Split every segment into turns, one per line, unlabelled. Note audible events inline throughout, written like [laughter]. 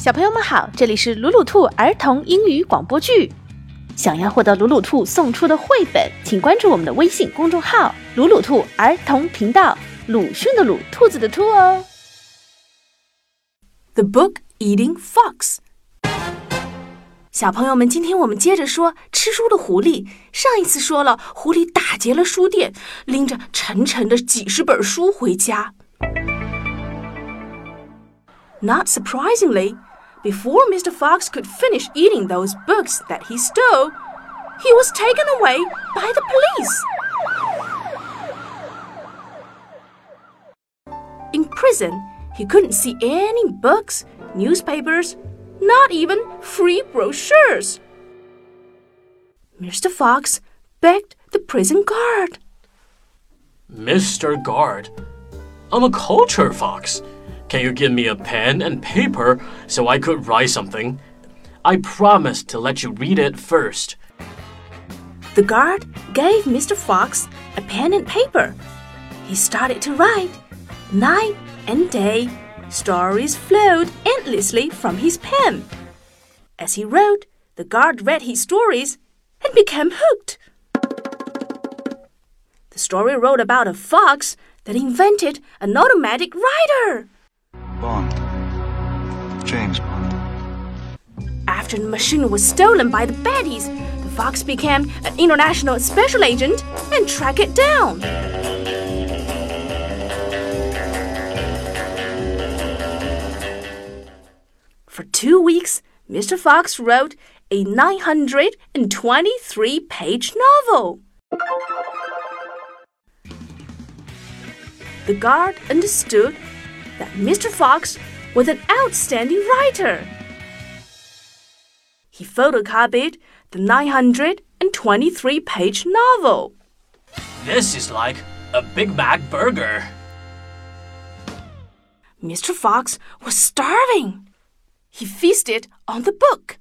小朋友们好，这里是鲁鲁兔儿童英语广播剧。想要获得鲁鲁兔送出的绘本，请关注我们的微信公众号“鲁鲁兔儿童频道”。鲁迅的鲁，兔子的兔哦。
The Book Eating Fox。小朋友们，今天我们接着说吃书的狐狸。上一次说了，狐狸打劫了书店，拎着沉沉的几十本书回家。Not surprisingly, before Mr. Fox could finish eating those books that he stole, he was taken away by the police. In prison, he couldn't see any books, newspapers, not even free brochures. Mr. Fox begged the prison guard.
Mr. Guard, I'm a culture fox. Can you give me a pen and paper so I could write something? I promised to let you read it first.
The guard gave Mr. Fox a pen and paper. He started to write. Night and day, stories flowed endlessly from his pen. As he wrote, the guard read his stories and became hooked. The story wrote about a fox that invented an automatic writer.
Bond. James Bond.
After the machine was stolen by the baddies, the fox became an international special agent and tracked it down. For two weeks, Mr. Fox wrote a 923 page novel. The guard understood that Mr. Fox was an outstanding writer. He photocopied the 923 page novel.
This is like a Big Mac burger.
Mr. Fox was starving. He feasted on the book.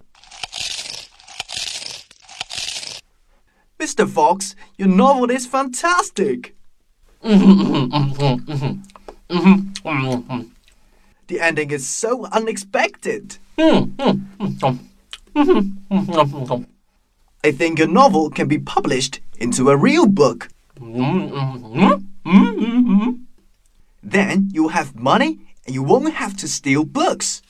Mr. Fox, your novel is fantastic. [laughs] The ending is so unexpected. I think a novel can be published into a real book. Then you'll have money and you won't have to steal books.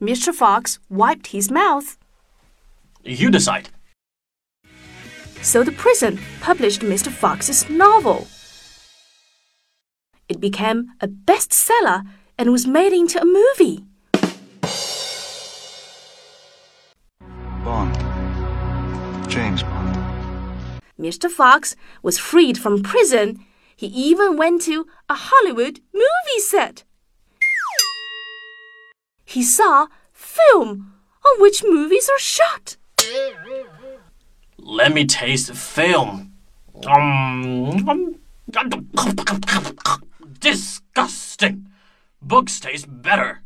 Mr. Fox wiped his mouth.
You decide.
So the prison published Mr. Fox's novel. It became a bestseller and was made into a movie.
Bond. James Bond.
Mr. Fox was freed from prison. He even went to a Hollywood movie set. He saw film on which movies are shot.
Let me taste the film. Um, disgusting. Books taste better.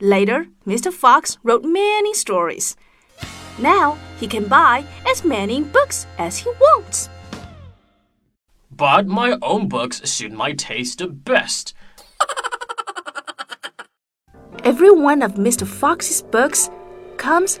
Later, Mr. Fox wrote many stories. Now he can buy as many books as he wants.
But my own books suit my taste the best.
Every one of Mr. Fox's books comes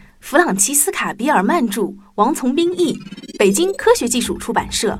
弗朗齐斯卡·比尔曼著，王从兵译，北京科学技术出版社。